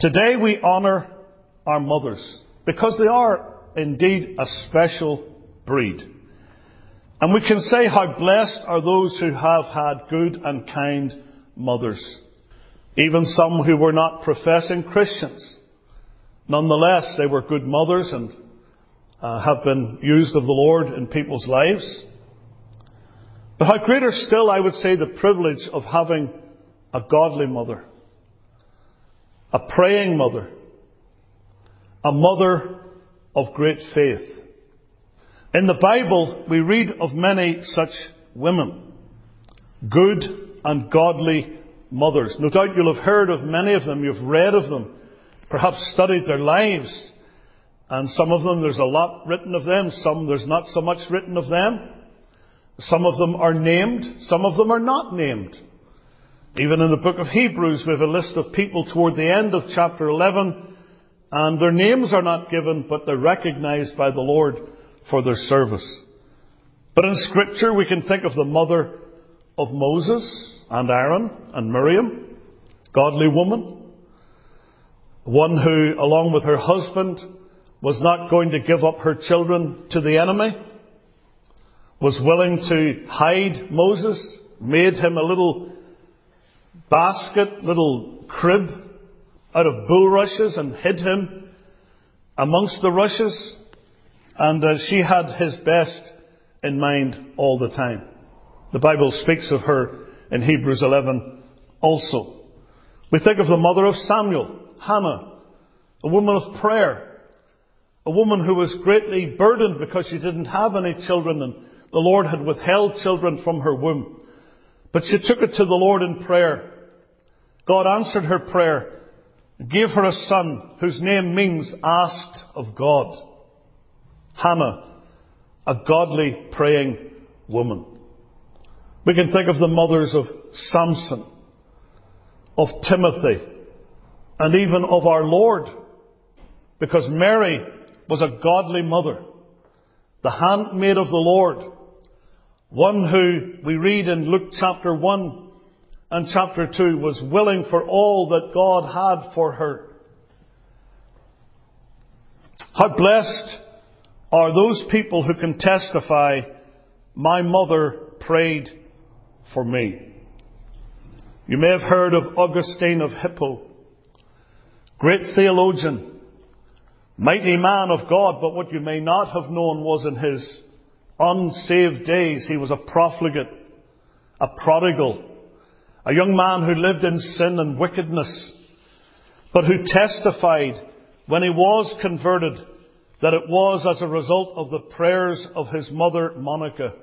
Today we honour our mothers because they are indeed a special breed. And we can say how blessed are those who have had good and kind mothers. Even some who were not professing Christians. Nonetheless, they were good mothers and uh, have been used of the Lord in people's lives. But how greater still, I would say, the privilege of having a godly mother, a praying mother, a mother of great faith. In the Bible, we read of many such women, good and godly mothers. No doubt you'll have heard of many of them, you've read of them, perhaps studied their lives. And some of them, there's a lot written of them, some there's not so much written of them. Some of them are named, some of them are not named. Even in the book of Hebrews, we have a list of people toward the end of chapter 11, and their names are not given, but they're recognized by the Lord for their service. But in scripture, we can think of the mother of Moses and Aaron and Miriam, godly woman, one who, along with her husband, was not going to give up her children to the enemy, was willing to hide Moses, made him a little basket, little crib out of bulrushes and hid him amongst the rushes. And uh, she had his best in mind all the time. The Bible speaks of her in Hebrews 11 also. We think of the mother of Samuel, Hannah, a woman of prayer, a woman who was greatly burdened because she didn't have any children and the Lord had withheld children from her womb. But she took it to the Lord in prayer God answered her prayer, gave her a son whose name means asked of God. Hannah, a godly praying woman. We can think of the mothers of Samson, of Timothy, and even of our Lord, because Mary was a godly mother, the handmaid of the Lord, one who we read in Luke chapter 1 and chapter 2 was willing for all that God had for her. How blessed are those people who can testify, my mother prayed for me. You may have heard of Augustine of Hippo, great theologian, mighty man of God, but what you may not have known was in his unsaved days he was a profligate, a prodigal, a young man who lived in sin and wickedness, but who testified when he was converted that it was as a result of the prayers of his mother Monica.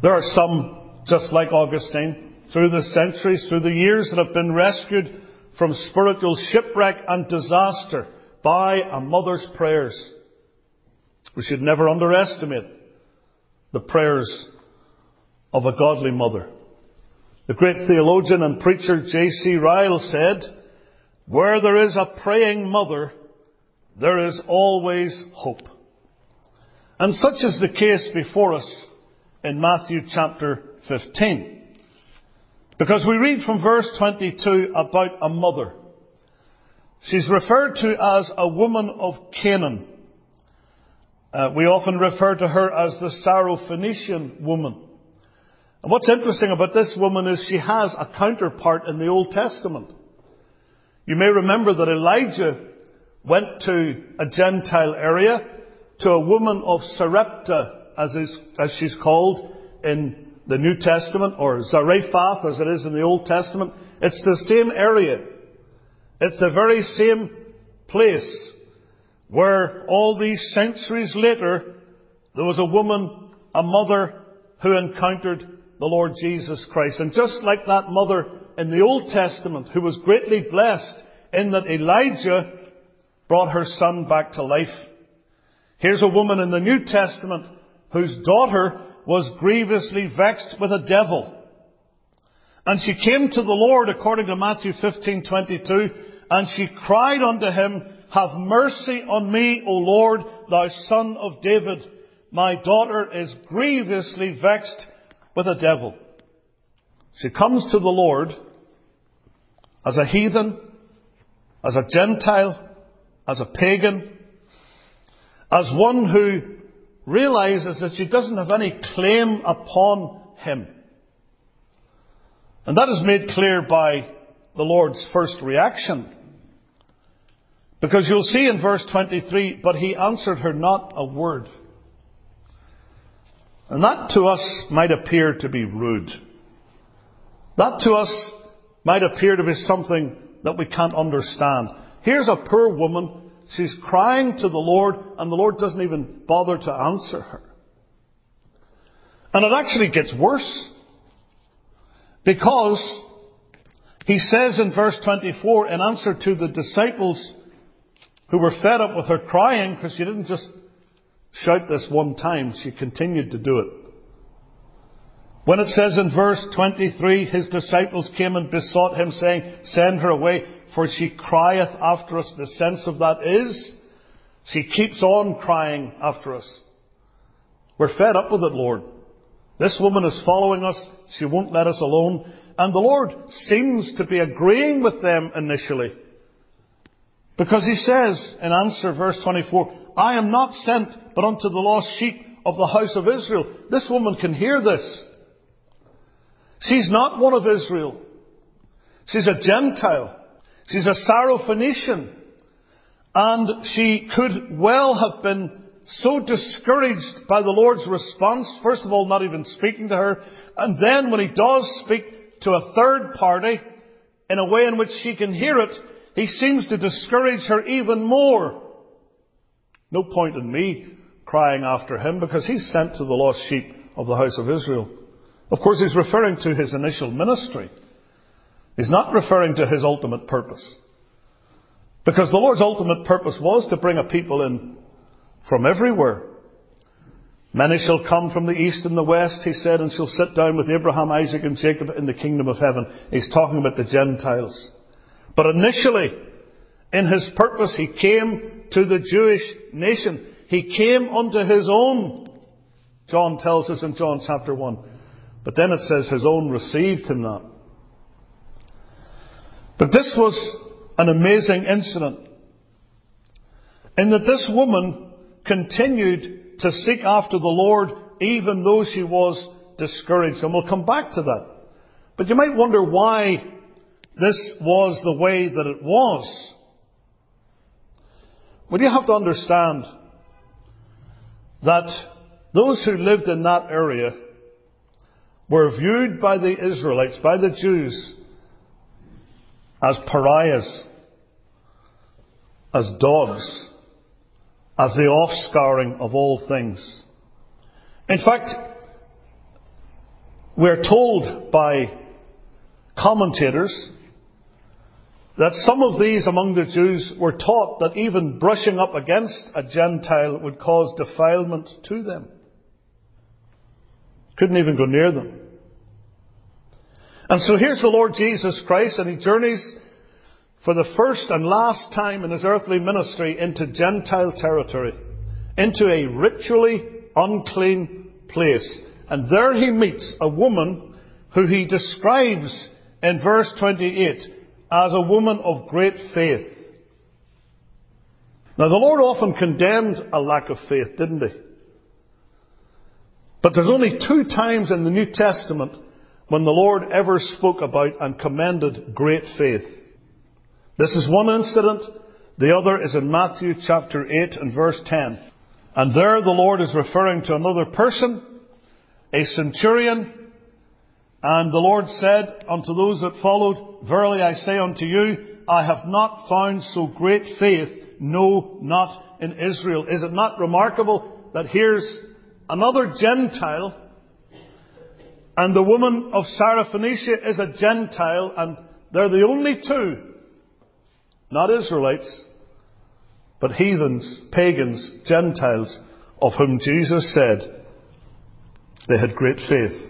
There are some just like Augustine through the centuries, through the years that have been rescued from spiritual shipwreck and disaster by a mother's prayers. We should never underestimate the prayers of a godly mother. The great theologian and preacher J.C. Ryle said, Where there is a praying mother, there is always hope. And such is the case before us in Matthew chapter 15. Because we read from verse 22 about a mother. She's referred to as a woman of Canaan. Uh, we often refer to her as the Syrophoenician woman. And what's interesting about this woman is she has a counterpart in the Old Testament. You may remember that Elijah went to a Gentile area, to a woman of Sarepta, as, is, as she's called in the New Testament, or Zarephath as it is in the Old Testament. It's the same area. It's the very same place where all these centuries later, there was a woman, a mother, who encountered the Lord Jesus Christ. And just like that mother in the Old Testament who was greatly blessed in that Elijah brought her son back to life. Here's a woman in the New Testament whose daughter was grievously vexed with a devil. And she came to the Lord according to Matthew 15:22 and she cried unto him, "Have mercy on me, O Lord, thou son of David. My daughter is grievously vexed with a devil. She comes to the Lord as a heathen, as a Gentile, as a pagan, as one who realizes that she doesn't have any claim upon him. And that is made clear by the Lord's first reaction. Because you'll see in verse 23, but he answered her not a word. And that to us might appear to be rude. That to us might appear to be something that we can't understand. Here's a poor woman. She's crying to the Lord and the Lord doesn't even bother to answer her. And it actually gets worse. Because he says in verse 24, in answer to the disciples who were fed up with her crying, because she didn't just shout this one time, she continued to do it. When it says in verse 23, his disciples came and besought him saying, send her away, for she crieth after us. The sense of that is, she keeps on crying after us. We're fed up with it, Lord. This woman is following us. She won't let us alone. And the Lord seems to be agreeing with them initially. Because he says in answer, verse 24, I am not sent but unto the lost sheep of the house of Israel. This woman can hear this. She's not one of Israel. She's a Gentile. She's a Syrophoenician. And she could well have been so discouraged by the Lord's response, first of all, not even speaking to her, and then when he does speak to a third party, in a way in which she can hear it, he seems to discourage her even more. No point in me crying after him because he's sent to the lost sheep of the house of Israel. Of course, he's referring to his initial ministry. He's not referring to his ultimate purpose. Because the Lord's ultimate purpose was to bring a people in from everywhere. Many shall come from the east and the west, he said, and shall sit down with Abraham, Isaac, and Jacob in the kingdom of heaven. He's talking about the Gentiles. But initially, in his purpose, he came to the Jewish nation. He came unto his own. John tells us in John chapter 1. But then it says his own received him not. But this was an amazing incident. In that this woman continued to seek after the Lord even though she was discouraged. And we'll come back to that. But you might wonder why this was the way that it was. But you have to understand that those who lived in that area were viewed by the Israelites, by the Jews, as pariahs, as dogs, as the offscouring of all things. In fact, we're told by commentators that some of these among the Jews were taught that even brushing up against a Gentile would cause defilement to them. Couldn't even go near them. And so here's the Lord Jesus Christ and he journeys for the first and last time in his earthly ministry into Gentile territory, into a ritually unclean place. And there he meets a woman who he describes in verse 28 as a woman of great faith. Now the Lord often condemned a lack of faith, didn't he? But there's only two times in the New Testament when the Lord ever spoke about and commended great faith. This is one incident. The other is in Matthew chapter 8 and verse 10. And there the Lord is referring to another person, a centurion and the Lord said unto those that followed, Verily I say unto you, I have not found so great faith, no, not in Israel. Is it not remarkable that here's another Gentile, and the woman of Syrophoenicia is a Gentile, and they're the only two, not Israelites, but heathens, pagans, Gentiles, of whom Jesus said they had great faith.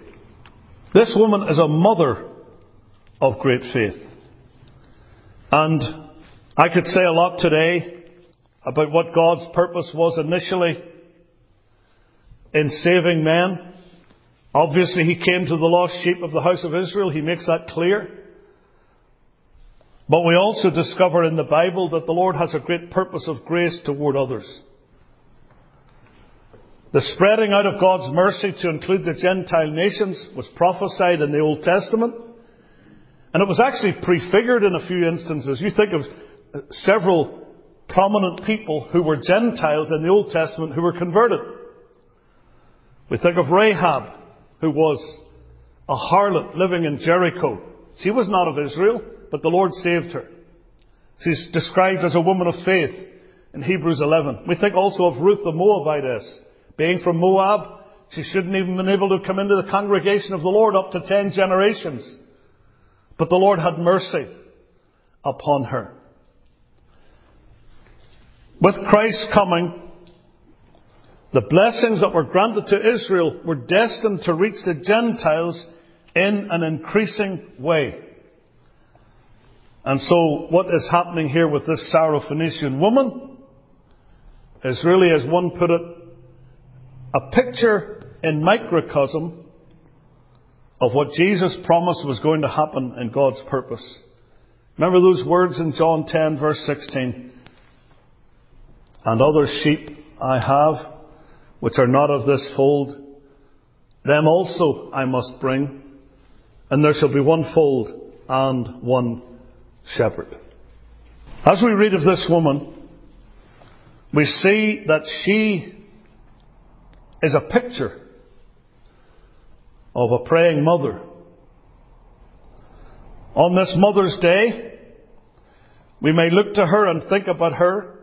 This woman is a mother of great faith. And I could say a lot today about what God's purpose was initially in saving men. Obviously, He came to the lost sheep of the house of Israel. He makes that clear. But we also discover in the Bible that the Lord has a great purpose of grace toward others. The spreading out of God's mercy to include the Gentile nations was prophesied in the Old Testament. And it was actually prefigured in a few instances. You think of uh, several prominent people who were Gentiles in the Old Testament who were converted. We think of Rahab, who was a harlot living in Jericho. She was not of Israel, but the Lord saved her. She's described as a woman of faith in Hebrews 11. We think also of Ruth the Moabitess. Being from Moab, she shouldn't even been able to come into the congregation of the Lord up to ten generations. But the Lord had mercy upon her. With Christ's coming, the blessings that were granted to Israel were destined to reach the Gentiles in an increasing way. And so what is happening here with this Syrophoenician woman is really, as one put it, a picture in microcosm of what Jesus promised was going to happen in God's purpose. Remember those words in John 10 verse 16? And other sheep I have, which are not of this fold, them also I must bring, and there shall be one fold and one shepherd. As we read of this woman, we see that she is a picture of a praying mother. On this Mother's Day, we may look to her and think about her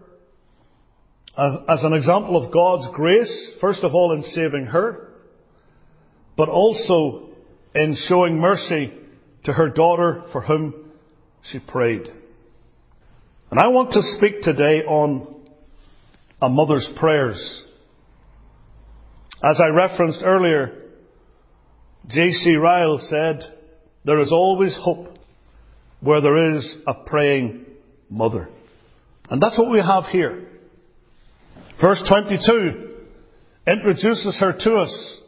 as, as an example of God's grace, first of all in saving her, but also in showing mercy to her daughter for whom she prayed. And I want to speak today on a mother's prayers. As I referenced earlier, J.C. Ryle said, there is always hope where there is a praying mother. And that's what we have here. Verse 22 introduces her to us.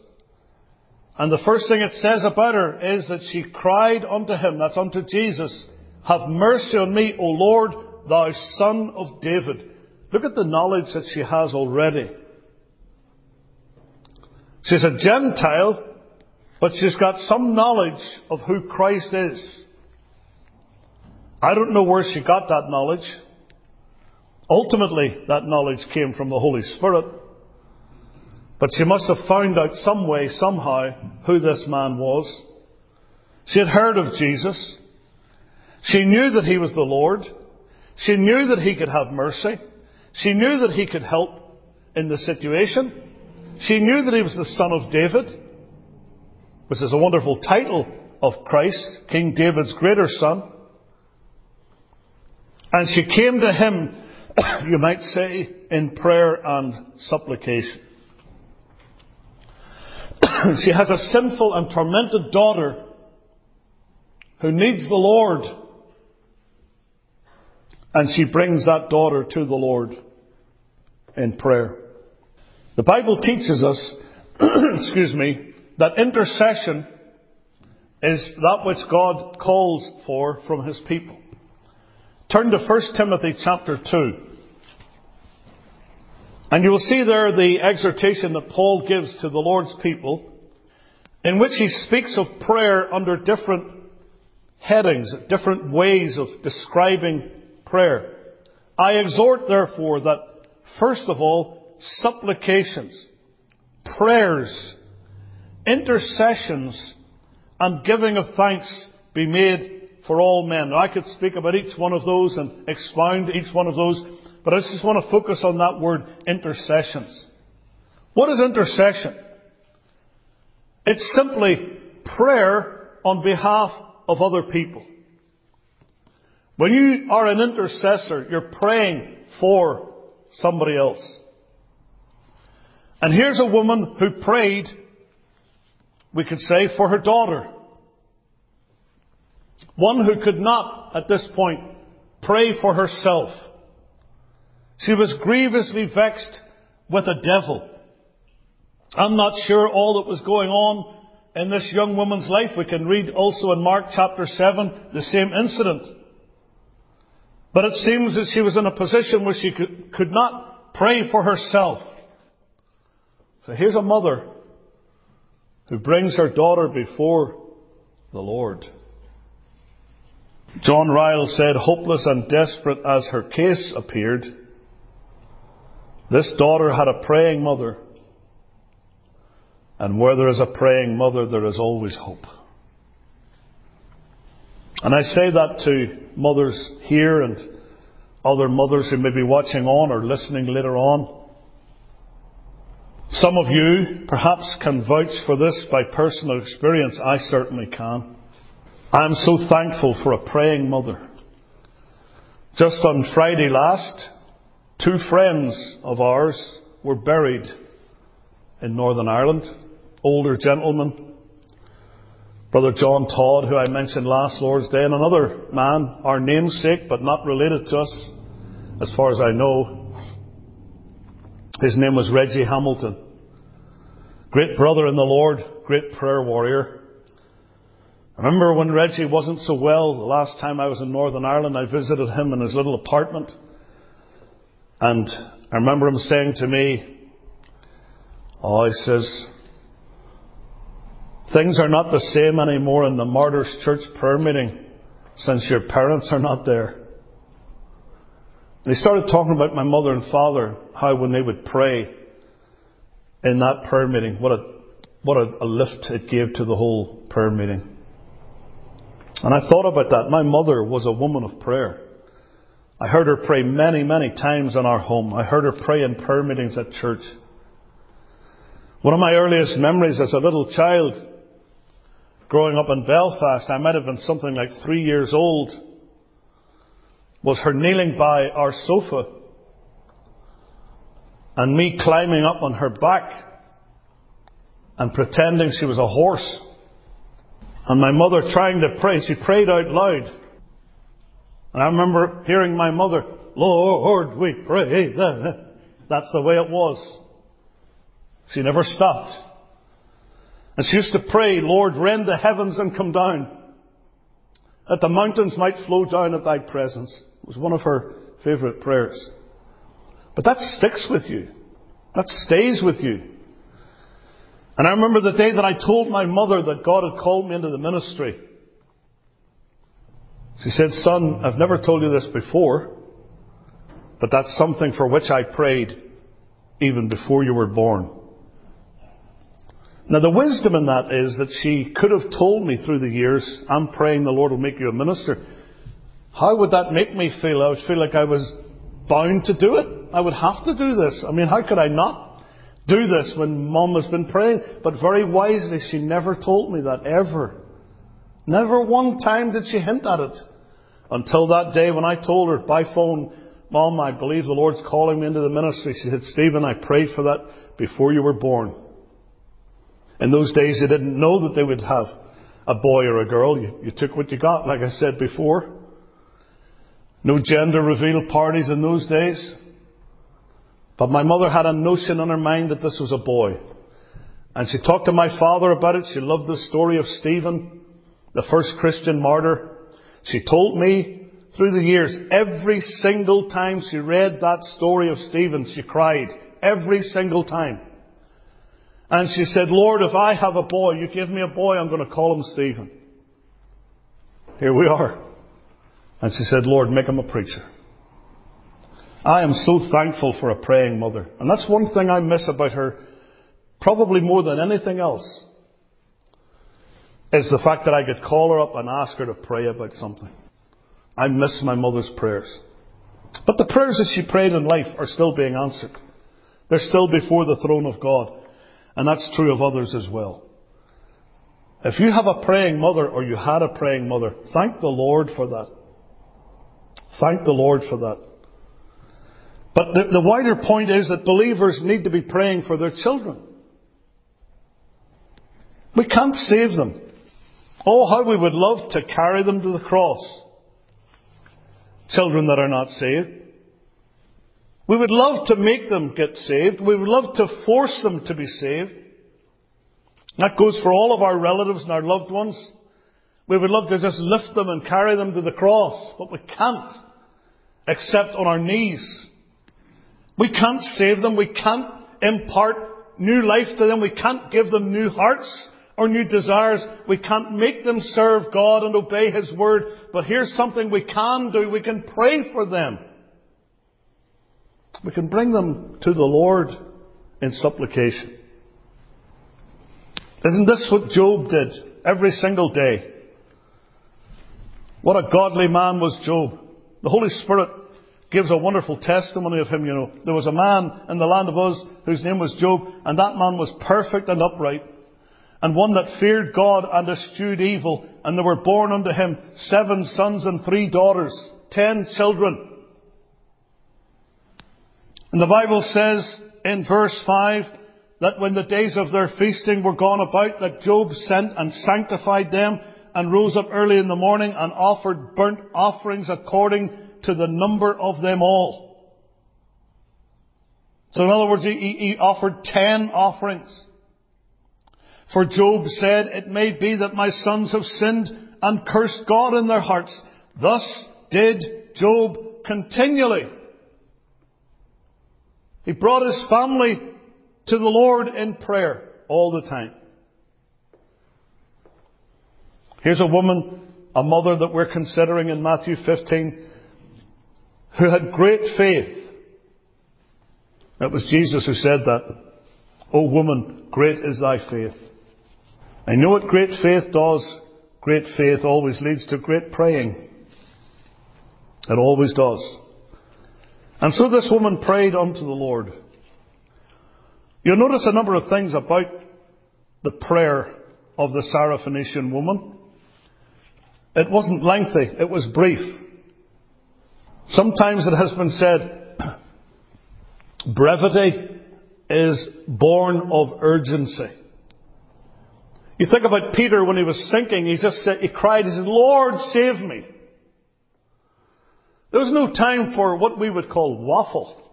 And the first thing it says about her is that she cried unto him, that's unto Jesus, Have mercy on me, O Lord, thou son of David. Look at the knowledge that she has already. She's a Gentile, but she's got some knowledge of who Christ is. I don't know where she got that knowledge. Ultimately, that knowledge came from the Holy Spirit. But she must have found out some way, somehow, who this man was. She had heard of Jesus. She knew that he was the Lord. She knew that he could have mercy. She knew that he could help in the situation. She knew that he was the son of David, which is a wonderful title of Christ, King David's greater son. And she came to him you might say, in prayer and supplication. she has a sinful and tormented daughter who needs the Lord. And she brings that daughter to the Lord in prayer. The Bible teaches us, excuse me, that intercession is that which God calls for from His people. Turn to 1 Timothy chapter 2. And you will see there the exhortation that Paul gives to the Lord's people, in which he speaks of prayer under different headings, different ways of describing prayer. I exhort therefore that, first of all, supplications, prayers, intercessions, and giving of thanks be made for all men. Now, I could speak about each one of those and expound each one of those, but I just want to focus on that word intercessions. What is intercession? It's simply prayer on behalf of other people. When you are an intercessor, you're praying for somebody else. And here's a woman who prayed, we could say, for her daughter. One who could not, at this point, pray for herself. She was grievously vexed with a devil. I'm not sure all that was going on in this young woman's life. We can read also in Mark chapter 7 the same incident. But it seems that she was in a position where she could, could not pray for herself. So here's a mother who brings her daughter before the Lord. John Ryle said, hopeless and desperate as her case appeared, this daughter had a praying mother. And where there is a praying mother, there is always hope. And I say that to mothers here and other mothers who may be watching on or listening later on. Some of you perhaps can vouch for this by personal experience. I certainly can. I'm so thankful for a praying mother. Just on Friday last, two friends of ours were buried in Northern Ireland. Older gentlemen. Brother John Todd, who I mentioned last Lord's Day, and another man, our namesake, but not related to us, as far as I know, his name was Reggie Hamilton. Great brother in the Lord, great prayer warrior. I remember when Reggie wasn't so well, the last time I was in Northern Ireland, I visited him in his little apartment. And I remember him saying to me, Oh, he says, things are not the same anymore in the Martyrs Church prayer meeting since your parents are not there. He started talking about my mother and father, how when they would pray in that prayer meeting, what a, what a lift it gave to the whole prayer meeting. And I thought about that. My mother was a woman of prayer. I heard her pray many, many times in our home. I heard her pray in prayer meetings at church. One of my earliest memories as a little child, growing up in Belfast, I might have been something like three years old, was her kneeling by our sofa and me climbing up on her back and pretending she was a horse. And my mother trying to pray. She prayed out loud. And I remember hearing my mother, Lord, we pray. That's the way it was. She never stopped. And she used to pray, Lord, rend the heavens and come down, that the mountains might flow down at thy presence. Was one of her favourite prayers. But that sticks with you. That stays with you. And I remember the day that I told my mother that God had called me into the ministry. She said, Son, I've never told you this before, but that's something for which I prayed even before you were born. Now the wisdom in that is that she could have told me through the years, I'm praying the Lord will make you a minister. How would that make me feel? I would feel like I was bound to do it. I would have to do this. I mean, how could I not do this when mom has been praying? But very wisely, she never told me that ever. Never one time did she hint at it. Until that day when I told her by phone, Mom, I believe the Lord's calling me into the ministry. She said, Stephen, I prayed for that before you were born. In those days, they didn't know that they would have a boy or a girl. You, you took what you got, like I said before. No gender reveal parties in those days. But my mother had a notion in her mind that this was a boy. And she talked to my father about it. She loved the story of Stephen, the first Christian martyr. She told me through the years, every single time she read that story of Stephen, she cried. Every single time. And she said, Lord, if I have a boy, you give me a boy, I'm going to call him Stephen. Here we are. And she said, Lord, make him a preacher. I am so thankful for a praying mother. And that's one thing I miss about her, probably more than anything else, is the fact that I could call her up and ask her to pray about something. I miss my mother's prayers. But the prayers that she prayed in life are still being answered. They're still before the throne of God. And that's true of others as well. If you have a praying mother or you had a praying mother, thank the Lord for that. Thank the Lord for that. But the, the wider point is that believers need to be praying for their children. We can't save them. Oh, how we would love to carry them to the cross. Children that are not saved. We would love to make them get saved. We would love to force them to be saved. That goes for all of our relatives and our loved ones. We would love to just lift them and carry them to the cross, but we can't. Except on our knees. We can't save them. We can't impart new life to them. We can't give them new hearts or new desires. We can't make them serve God and obey His word. But here's something we can do. We can pray for them. We can bring them to the Lord in supplication. Isn't this what Job did every single day? What a godly man was Job. The Holy Spirit gives a wonderful testimony of him, you know. There was a man in the land of Uz whose name was Job, and that man was perfect and upright, and one that feared God and eschewed evil, and there were born unto him seven sons and three daughters, ten children. And the Bible says in verse 5 that when the days of their feasting were gone about, that Job sent and sanctified them and rose up early in the morning and offered burnt offerings according to the number of them all. So in other words, he, he offered ten offerings. For Job said, It may be that my sons have sinned and cursed God in their hearts. Thus did Job continually. He brought his family to the Lord in prayer all the time. Here's a woman, a mother that we're considering in Matthew 15, who had great faith. It was Jesus who said that. O woman, great is thy faith. I know what great faith does. Great faith always leads to great praying. It always does. And so this woman prayed unto the Lord. You'll notice a number of things about the prayer of the Syrophoenician woman. It wasn't lengthy, it was brief. Sometimes it has been said, brevity is born of urgency. You think about Peter when he was sinking, he just said, he cried, he said, Lord, save me. There was no time for what we would call waffle.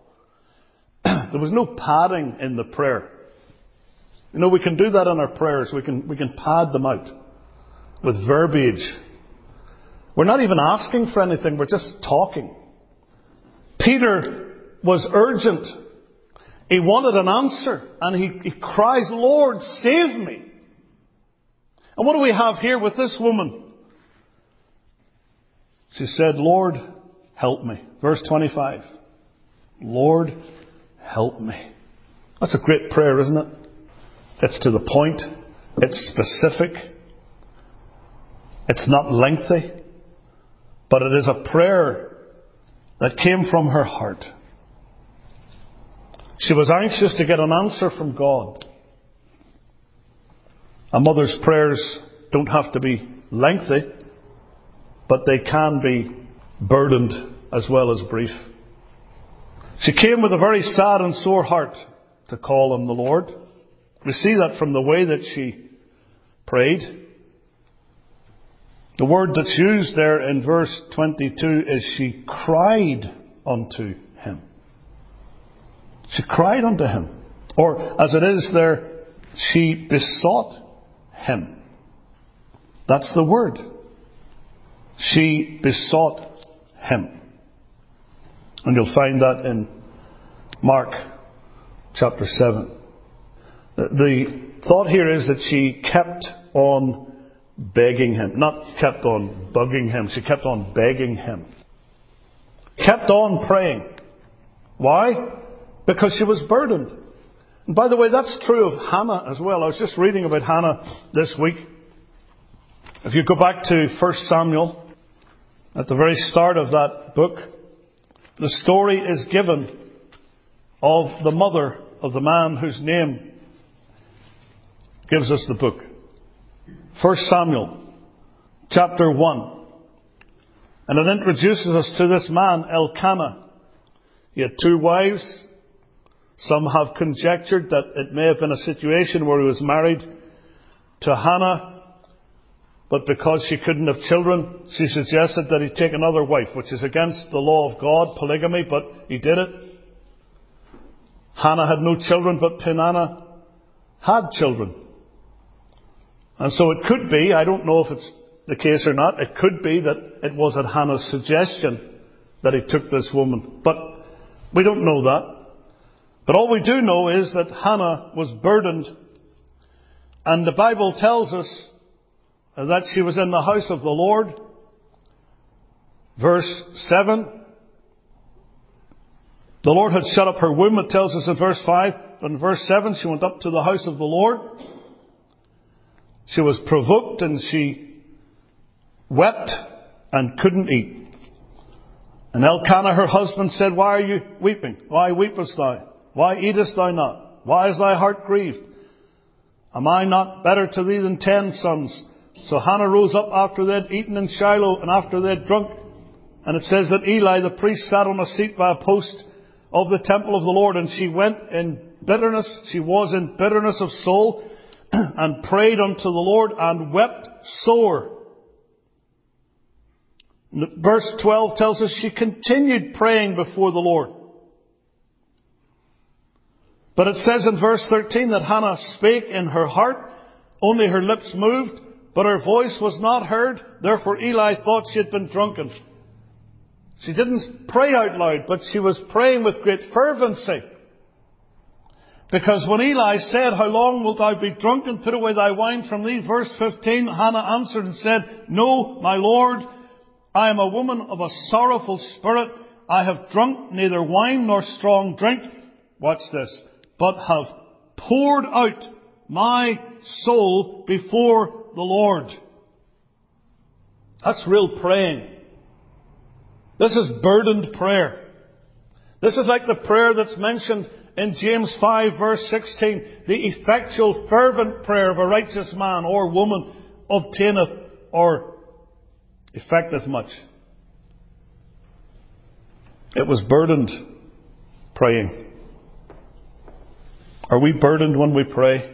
there was no padding in the prayer. You know, we can do that in our prayers. We can, we can pad them out with verbiage we're not even asking for anything, we're just talking. Peter was urgent. He wanted an answer, and he, he cries, Lord, save me. And what do we have here with this woman? She said, Lord, help me. Verse 25. Lord, help me. That's a great prayer, isn't it? It's to the point. It's specific. It's not lengthy but it is a prayer that came from her heart. She was anxious to get an answer from God. A mother's prayers don't have to be lengthy, but they can be burdened as well as brief. She came with a very sad and sore heart to call on the Lord. We see that from the way that she prayed. The word that's used there in verse 22 is she cried unto him. She cried unto him. Or, as it is there, she besought him. That's the word. She besought him. And you'll find that in Mark chapter 7. The thought here is that she kept on begging him. Not kept on bugging him, she kept on begging him. Kept on praying. Why? Because she was burdened. And by the way, that's true of Hannah as well. I was just reading about Hannah this week. If you go back to 1 Samuel, at the very start of that book, the story is given of the mother of the man whose name gives us the book. 1 Samuel chapter 1. And it introduces us to this man, Elkanah. He had two wives. Some have conjectured that it may have been a situation where he was married to Hannah, but because she couldn't have children, she suggested that he take another wife, which is against the law of God, polygamy, but he did it. Hannah had no children, but Peninnah had children. And so it could be, I don't know if it's the case or not, it could be that it was at Hannah's suggestion that he took this woman. But we don't know that. But all we do know is that Hannah was burdened. And the Bible tells us that she was in the house of the Lord. Verse 7. The Lord had shut up her womb, it tells us in verse 5. But in verse 7, she went up to the house of the Lord. She was provoked and she wept and couldn't eat. And Elkanah, her husband, said, Why are you weeping? Why weepest thou? Why eatest thou not? Why is thy heart grieved? Am I not better to thee than ten sons? So Hannah rose up after they had eaten in Shiloh and after they had drunk. And it says that Eli the priest sat on a seat by a post of the temple of the Lord and she went in bitterness. She was in bitterness of soul and prayed unto the Lord and wept sore. Verse 12 tells us she continued praying before the Lord. But it says in verse 13 that Hannah spake in her heart, only her lips moved, but her voice was not heard. Therefore Eli thought she had been drunken. She didn't pray out loud, but she was praying with great fervency. Because when Eli said, How long wilt thou be drunk and put away thy wine from thee? Verse 15, Hannah answered and said, No, my Lord, I am a woman of a sorrowful spirit. I have drunk neither wine nor strong drink. Watch this. But have poured out my soul before the Lord. That's real praying. This is burdened prayer. This is like the prayer that's mentioned in James 5 verse 16. The effectual fervent prayer of a righteous man or woman obtaineth or effecteth much. It was burdened praying. Are we burdened when we pray?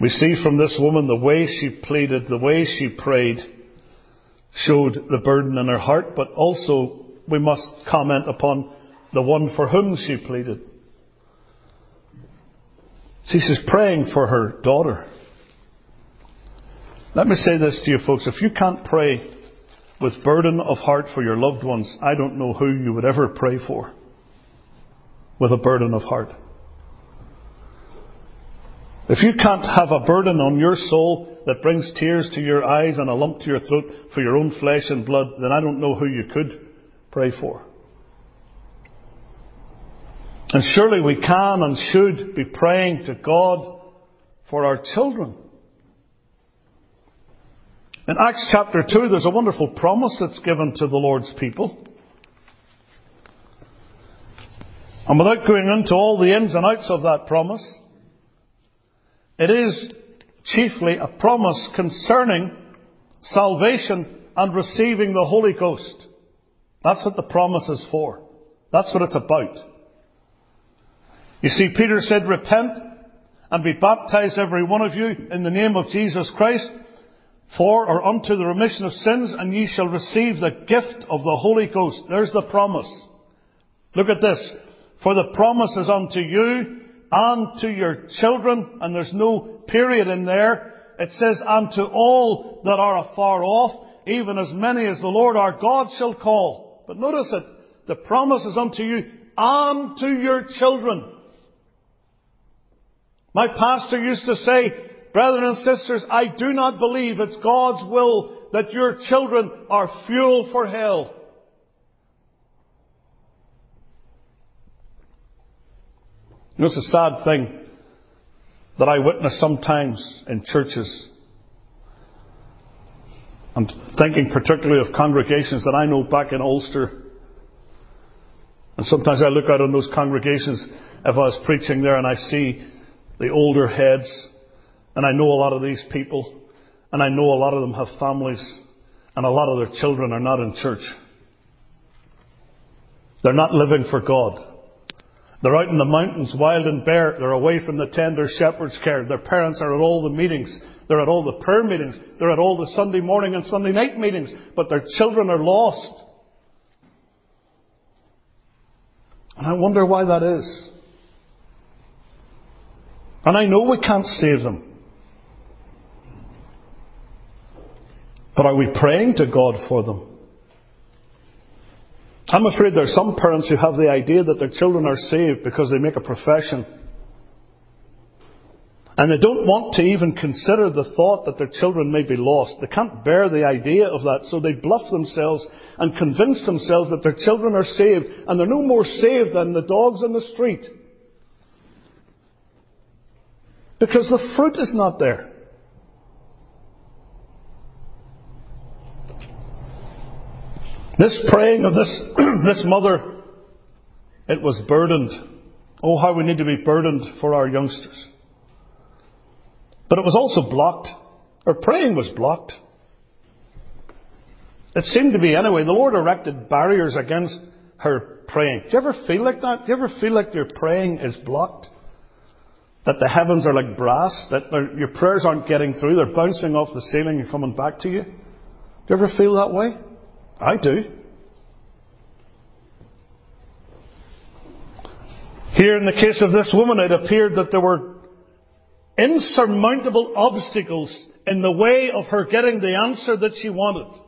We see from this woman the way she pleaded, the way she prayed, showed the burden in her heart, but also we must comment upon the one for whom she pleaded. See, she's praying for her daughter. Let me say this to you folks. If you can't pray with burden of heart for your loved ones, I don't know who you would ever pray for with a burden of heart. If you can't have a burden on your soul that brings tears to your eyes and a lump to your throat for your own flesh and blood, then I don't know who you could pray for. And surely we can and should be praying to God for our children. In Acts chapter 2, there's a wonderful promise that's given to the Lord's people. And without going into all the ins and outs of that promise, it is chiefly a promise concerning salvation and receiving the Holy Ghost. That's what the promise is for. That's what it's about. You see, Peter said, repent and be baptized every one of you in the name of Jesus Christ for or unto the remission of sins and ye shall receive the gift of the Holy Ghost. There's the promise. Look at this. For the promise is unto you and to your children, and there's no period in there. It says, and to all that are afar off, even as many as the Lord our God shall call. But notice it, the promise is unto you and to your children. My pastor used to say, brethren and sisters, I do not believe it's God's will that your children are fuel for hell. You know, it's a sad thing that I witness sometimes in churches. I'm thinking particularly of congregations that I know back in Ulster. And sometimes I look out on those congregations if I was preaching there and I see the older heads, and I know a lot of these people, and I know a lot of them have families, and a lot of their children are not in church. They're not living for God. They're out in the mountains, wild and bare. They're away from the tender shepherd's care. Their parents are at all the meetings. They're at all the prayer meetings. They're at all the Sunday morning and Sunday night meetings. But their children are lost. And I wonder why that is. And I know we can't save them. But are we praying to God for them? I'm afraid there are some parents who have the idea that their children are saved because they make a profession. And they don't want to even consider the thought that their children may be lost. They can't bear the idea of that, so they bluff themselves and convince themselves that their children are saved, and they're no more saved than the dogs in the street. Because the fruit is not there. This praying of this, this mother, it was burdened. Oh, how we need to be burdened for our youngsters. But it was also blocked. Her praying was blocked. It seemed to be anyway. The Lord erected barriers against her praying. Do you ever feel like that? Do you ever feel like your praying is blocked? That the heavens are like brass? That your prayers aren't getting through? They're bouncing off the ceiling and coming back to you? Do you ever feel that way? I do. Here in the case of this woman, it appeared that there were insurmountable obstacles in the way of her getting the answer that she wanted.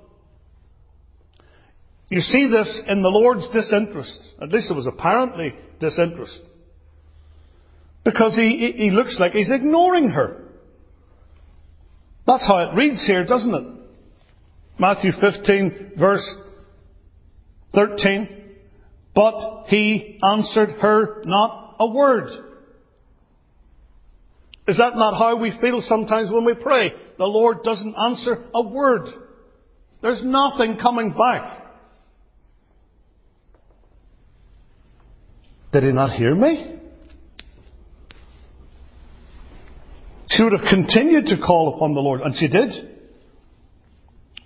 You see this in the Lord's disinterest. At least it was apparently disinterest. Because he, he looks like he's ignoring her. That's how it reads here, doesn't it? Matthew 15 verse 13. But he answered her not a word. Is that not how we feel sometimes when we pray? The Lord doesn't answer a word. There's nothing coming back. Did he not hear me? She would have continued to call upon the Lord, and she did.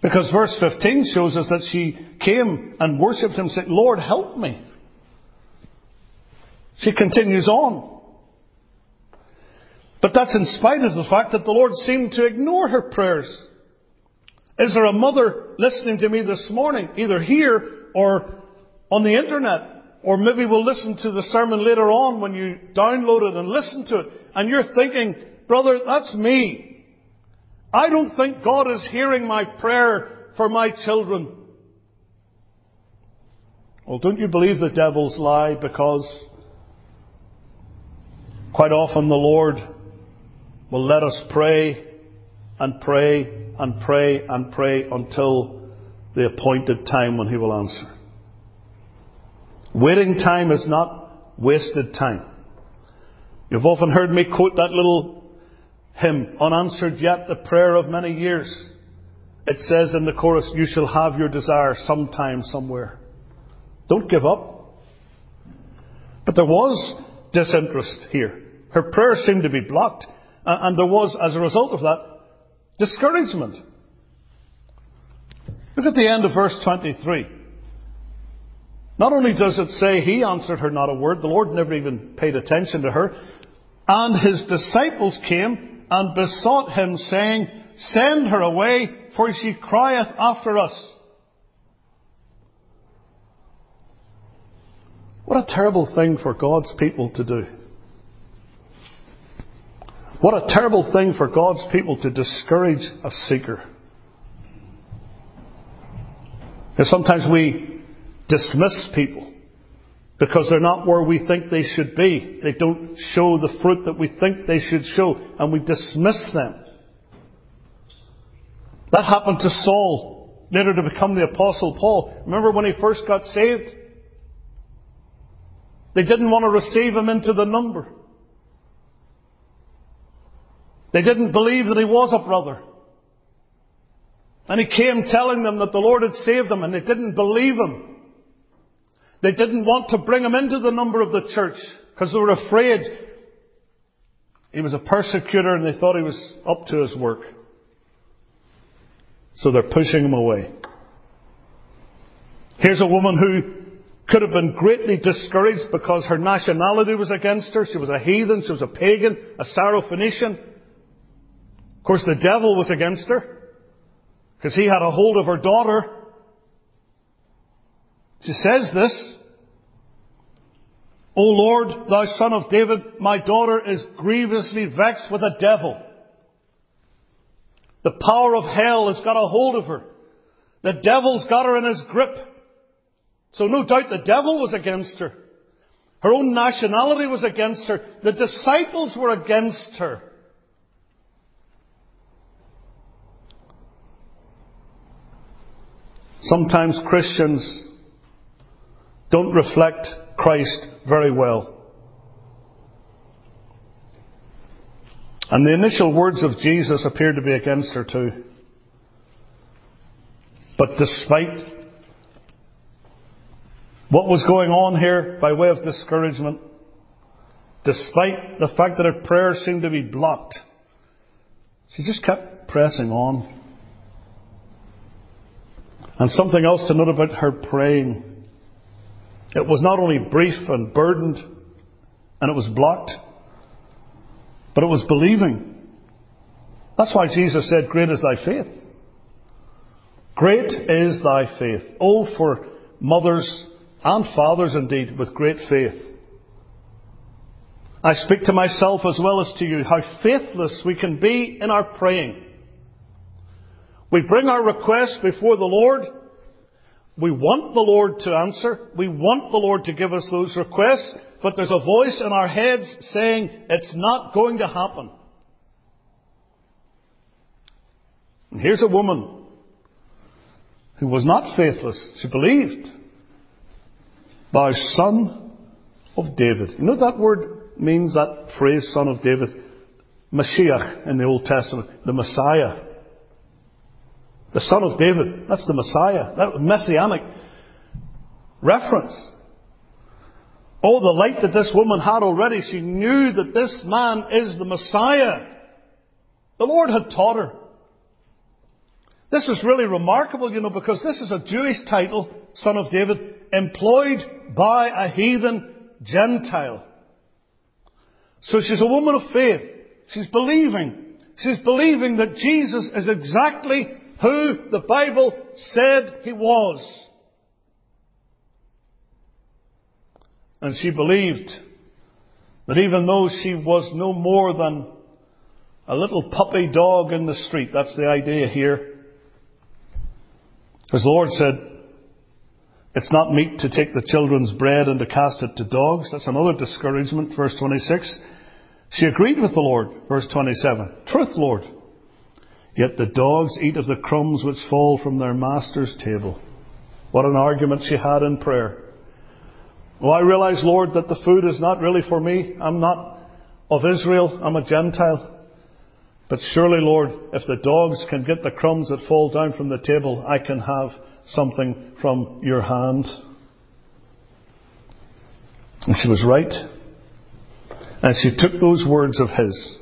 Because verse 15 shows us that she came and worshipped him saying, Lord, help me. She continues on. But that's in spite of the fact that the Lord seemed to ignore her prayers. Is there a mother listening to me this morning, either here or on the internet, or maybe we'll listen to the sermon later on when you download it and listen to it, and you're thinking, brother, that's me. I don't think God is hearing my prayer for my children. Well, don't you believe the devil's lie? Because quite often the Lord will let us pray and pray and pray and pray until the appointed time when He will answer. Waiting time is not wasted time. You've often heard me quote that little hymn, unanswered yet the prayer of many years. It says in the chorus, you shall have your desire sometime, somewhere. Don't give up. But there was disinterest here. Her prayer seemed to be blocked, and there was, as a result of that, discouragement. Look at the end of verse 23. Not only does it say he answered her not a word, the Lord never even paid attention to her, and his disciples came and besought him, saying, Send her away, for she crieth after us. What a terrible thing for God's people to do. What a terrible thing for God's people to discourage a seeker. And sometimes we dismiss people because they're not where we think they should be. They don't show the fruit that we think they should show, and we dismiss them. That happened to Saul, later to become the Apostle Paul. Remember when he first got saved? They didn't want to receive him into the number. They didn't believe that he was a brother. And he came telling them that the Lord had saved them, and they didn't believe him. They didn't want to bring him into the number of the church because they were afraid he was a persecutor and they thought he was up to his work. So they're pushing him away. Here's a woman who could have been greatly discouraged because her nationality was against her. She was a heathen, she was a pagan, a Syrophoenician. Of course, the devil was against her because he had a hold of her daughter she says this, O Lord, thou son of David, my daughter is grievously vexed with a devil. The power of hell has got a hold of her. The devil's got her in his grip. So no doubt the devil was against her. Her own nationality was against her. The disciples were against her. Sometimes Christians don't reflect Christ very well. And the initial words of Jesus appear to be against her too. But despite what was going on here by way of discouragement, despite the fact that her prayers seemed to be blocked, she just kept pressing on. And something else to note about her praying. It was not only brief and burdened, and it was blocked, but it was believing. That's why Jesus said, Great is thy faith. Great is thy faith. Oh, for mothers and fathers indeed with great faith. I speak to myself as well as to you how faithless we can be in our praying. We bring our requests before the Lord. We want the Lord to answer. We want the Lord to give us those requests, but there's a voice in our heads saying it's not going to happen. And here's a woman who was not faithless. She believed. Thou son of David. You know that word means that phrase, son of David? Mashiach in the Old Testament, the Messiah. The son of David. That's the Messiah. That messianic reference. Oh, the light that this woman had already. She knew that this man is the Messiah. The Lord had taught her. This is really remarkable, you know, because this is a Jewish title, son of David, employed by a heathen Gentile. So she's a woman of faith. She's believing. She's believing that Jesus is exactly who the Bible said he was. And she believed that even though she was no more than a little puppy dog in the street, that's the idea here. As the Lord said, it's not meet to take the children's bread and to cast it to dogs. That's another discouragement. Verse 26. She agreed with the Lord. Verse 27. Truth, Lord. Yet the dogs eat of the crumbs which fall from their master's table. What an argument she had in prayer. Well, I realize, Lord, that the food is not really for me. I'm not of Israel. I'm a Gentile. But surely, Lord, if the dogs can get the crumbs that fall down from the table, I can have something from your hand. And she was right. And she took those words of his.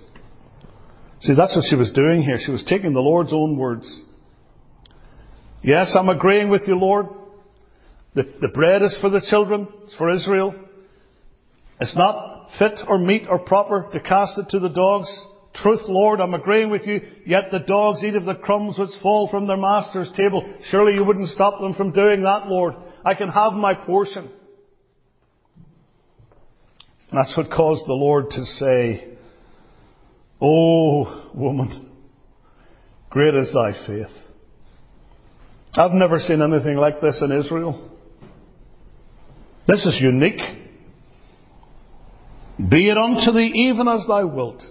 See, that's what she was doing here. She was taking the Lord's own words. Yes, I'm agreeing with you, Lord. The, the bread is for the children. It's for Israel. It's not fit or meet or proper to cast it to the dogs. Truth, Lord, I'm agreeing with you, yet the dogs eat of the crumbs which fall from their master's table. Surely you wouldn't stop them from doing that, Lord. I can have my portion. And that's what caused the Lord to say, Oh, woman, great is thy faith. I've never seen anything like this in Israel. This is unique. Be it unto thee even as thou wilt.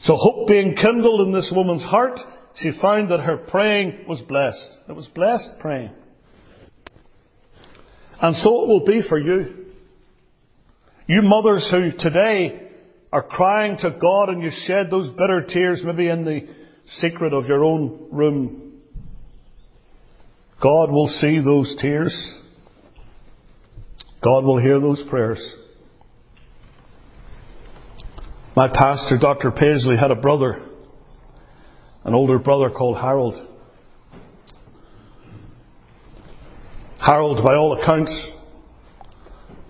So hope being kindled in this woman's heart, she found that her praying was blessed. It was blessed praying. And so it will be for you. You mothers who today are crying to God and you shed those bitter tears maybe in the secret of your own room. God will see those tears. God will hear those prayers. My pastor, Dr. Paisley, had a brother, an older brother called Harold. Harold, by all accounts,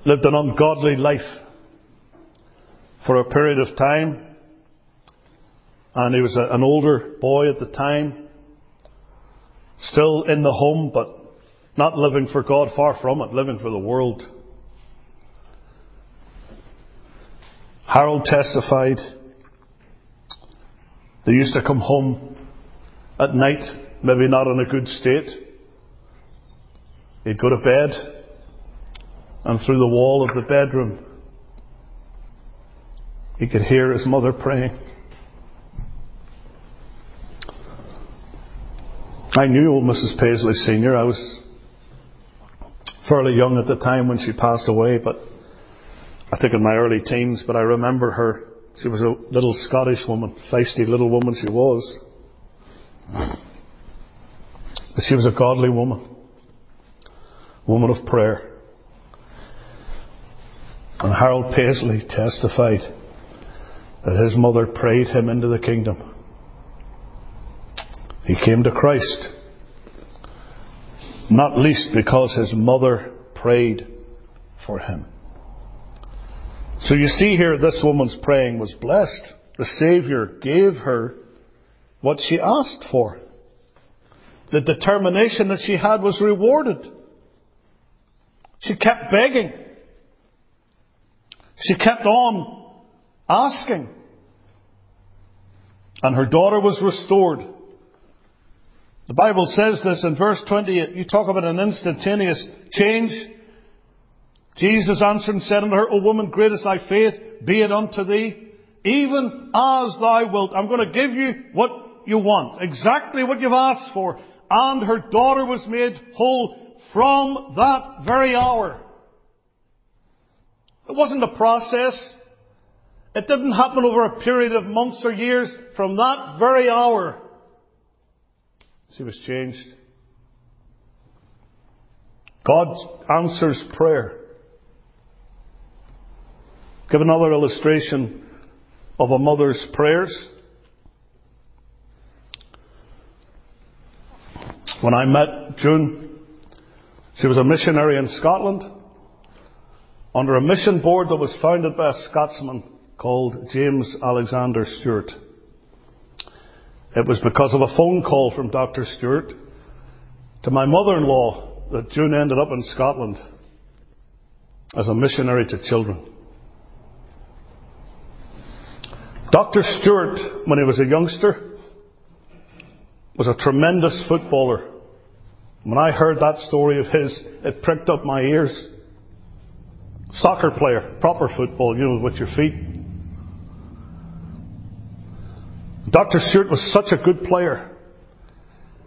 lived an ungodly life for a period of time. And he was a, an older boy at the time, still in the home, but not living for God, far from it, living for the world. Harold testified they used to come home at night, maybe not in a good state, He'd go to bed, and through the wall of the bedroom, he could hear his mother praying. I knew old Mrs. Paisley Sr. I was fairly young at the time when she passed away, but I think in my early teens, but I remember her. She was a little Scottish woman, feisty little woman she was. But she was a godly woman, woman of prayer. And Harold Paisley testified that his mother prayed him into the kingdom. He came to Christ, not least because his mother prayed for him. So you see here, this woman's praying was blessed. The Saviour gave her what she asked for. The determination that she had was rewarded. She kept begging. She kept on asking. And her daughter was restored. The Bible says this in verse 28. You talk about an instantaneous change. Jesus answered and said unto her, O woman, great is thy faith, be it unto thee, even as thou wilt. I'm going to give you what you want, exactly what you've asked for. And her daughter was made whole from that very hour. It wasn't a process. It didn't happen over a period of months or years. From that very hour, she was changed. God answers prayer. Give another illustration of a mother's prayers. When I met June, she was a missionary in Scotland under a mission board that was founded by a Scotsman called James Alexander Stewart. It was because of a phone call from Dr. Stewart to my mother-in-law that June ended up in Scotland as a missionary to children. Dr. Stewart, when he was a youngster, was a tremendous footballer. When I heard that story of his, it pricked up my ears. Soccer player, proper football, you know, with your feet. Dr. Stewart was such a good player.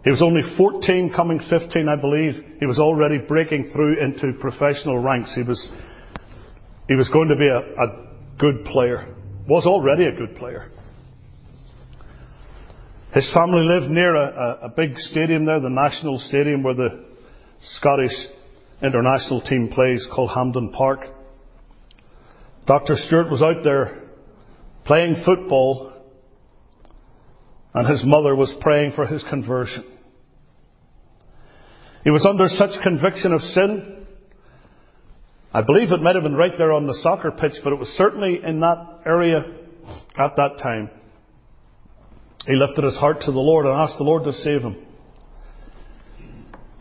He was only 14, coming 15, I believe. He was already breaking through into professional ranks. He was, he was going to be a, a good player was already a good player. His family lived near a, a, a big stadium there, the National Stadium, where the Scottish international team plays, called Hampden Park. Dr. Stewart was out there playing football, and his mother was praying for his conversion. He was under such conviction of sin I believe it might have been right there on the soccer pitch, but it was certainly in that area at that time. He lifted his heart to the Lord and asked the Lord to save him.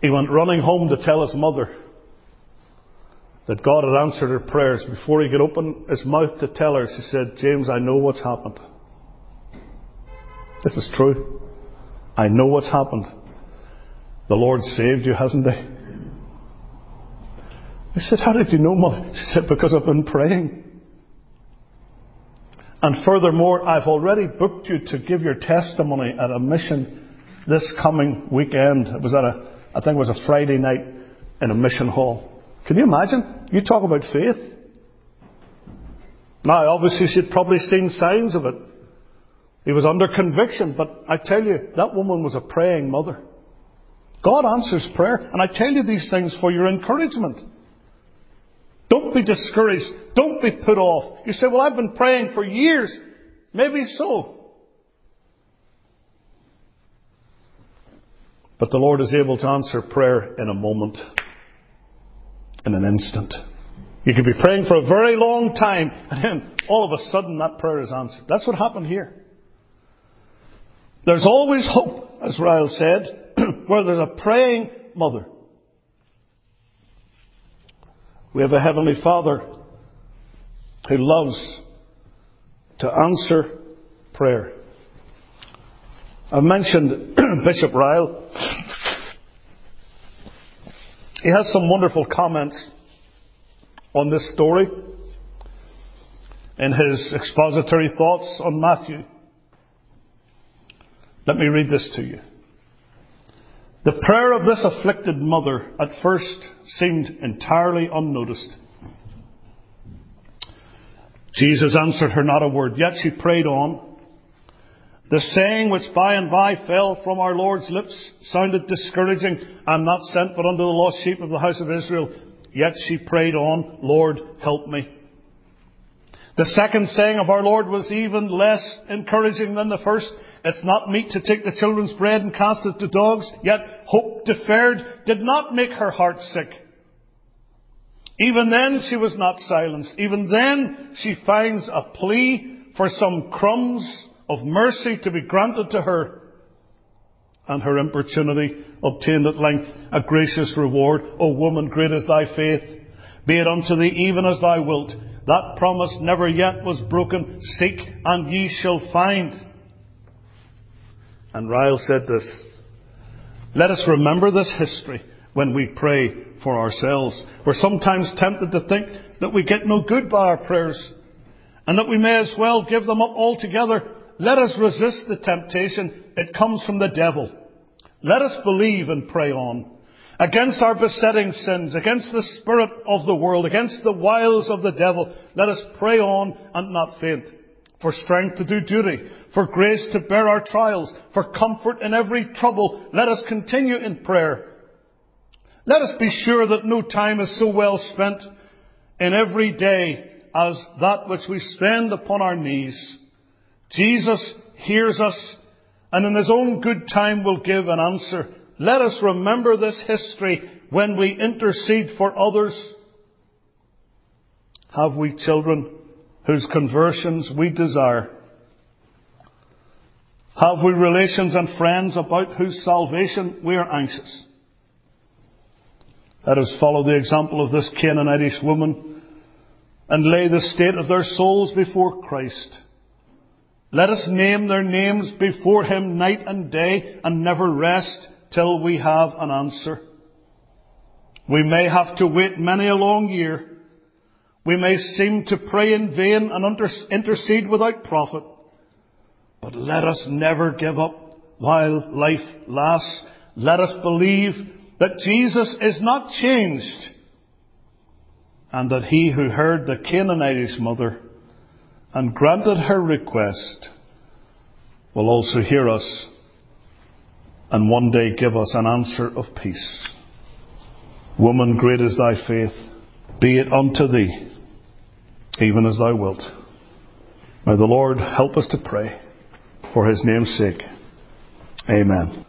He went running home to tell his mother that God had answered her prayers. Before he could open his mouth to tell her, she said, James, I know what's happened. This is true. I know what's happened. The Lord saved you, hasn't he? I said, How did you know, Mother? She said, Because I've been praying. And furthermore, I've already booked you to give your testimony at a mission this coming weekend. It was at a, I think it was a Friday night in a mission hall. Can you imagine? You talk about faith. Now, obviously, she'd probably seen signs of it. He was under conviction, but I tell you, that woman was a praying mother. God answers prayer, and I tell you these things for your encouragement. Don't be discouraged. Don't be put off. You say, well, I've been praying for years. Maybe so. But the Lord is able to answer prayer in a moment, in an instant. You could be praying for a very long time, and then all of a sudden that prayer is answered. That's what happened here. There's always hope, as Ryle said, where there's a praying mother. We have a Heavenly Father who loves to answer prayer. I've mentioned Bishop Ryle. He has some wonderful comments on this story in his expository thoughts on Matthew. Let me read this to you. The prayer of this afflicted mother at first seemed entirely unnoticed. Jesus answered her not a word, yet she prayed on. The saying which by and by fell from our Lord's lips sounded discouraging. I'm not sent but unto the lost sheep of the house of Israel. Yet she prayed on, Lord, help me. The second saying of our Lord was even less encouraging than the first. It's not meet to take the children's bread and cast it to dogs, yet hope deferred did not make her heart sick. Even then she was not silenced. Even then she finds a plea for some crumbs of mercy to be granted to her. And her importunity obtained at length a gracious reward. O woman, great is thy faith. Be it unto thee even as thou wilt. That promise never yet was broken. Seek and ye shall find. And Ryle said this. Let us remember this history when we pray for ourselves. We're sometimes tempted to think that we get no good by our prayers and that we may as well give them up altogether. Let us resist the temptation. It comes from the devil. Let us believe and pray on. Against our besetting sins, against the spirit of the world, against the wiles of the devil, let us pray on and not faint. For strength to do duty, for grace to bear our trials, for comfort in every trouble, let us continue in prayer. Let us be sure that no time is so well spent in every day as that which we spend upon our knees. Jesus hears us and in his own good time will give an answer. Let us remember this history when we intercede for others. Have we children whose conversions we desire? Have we relations and friends about whose salvation we are anxious? Let us follow the example of this Canaanitish woman and lay the state of their souls before Christ. Let us name their names before Him night and day and never rest till we have an answer. We may have to wait many a long year. We may seem to pray in vain and intercede without profit. But let us never give up while life lasts. Let us believe that Jesus is not changed and that he who heard the Canaanitish mother and granted her request will also hear us and one day give us an answer of peace. Woman, great is thy faith. Be it unto thee, even as thou wilt. May the Lord help us to pray for his name's sake. Amen.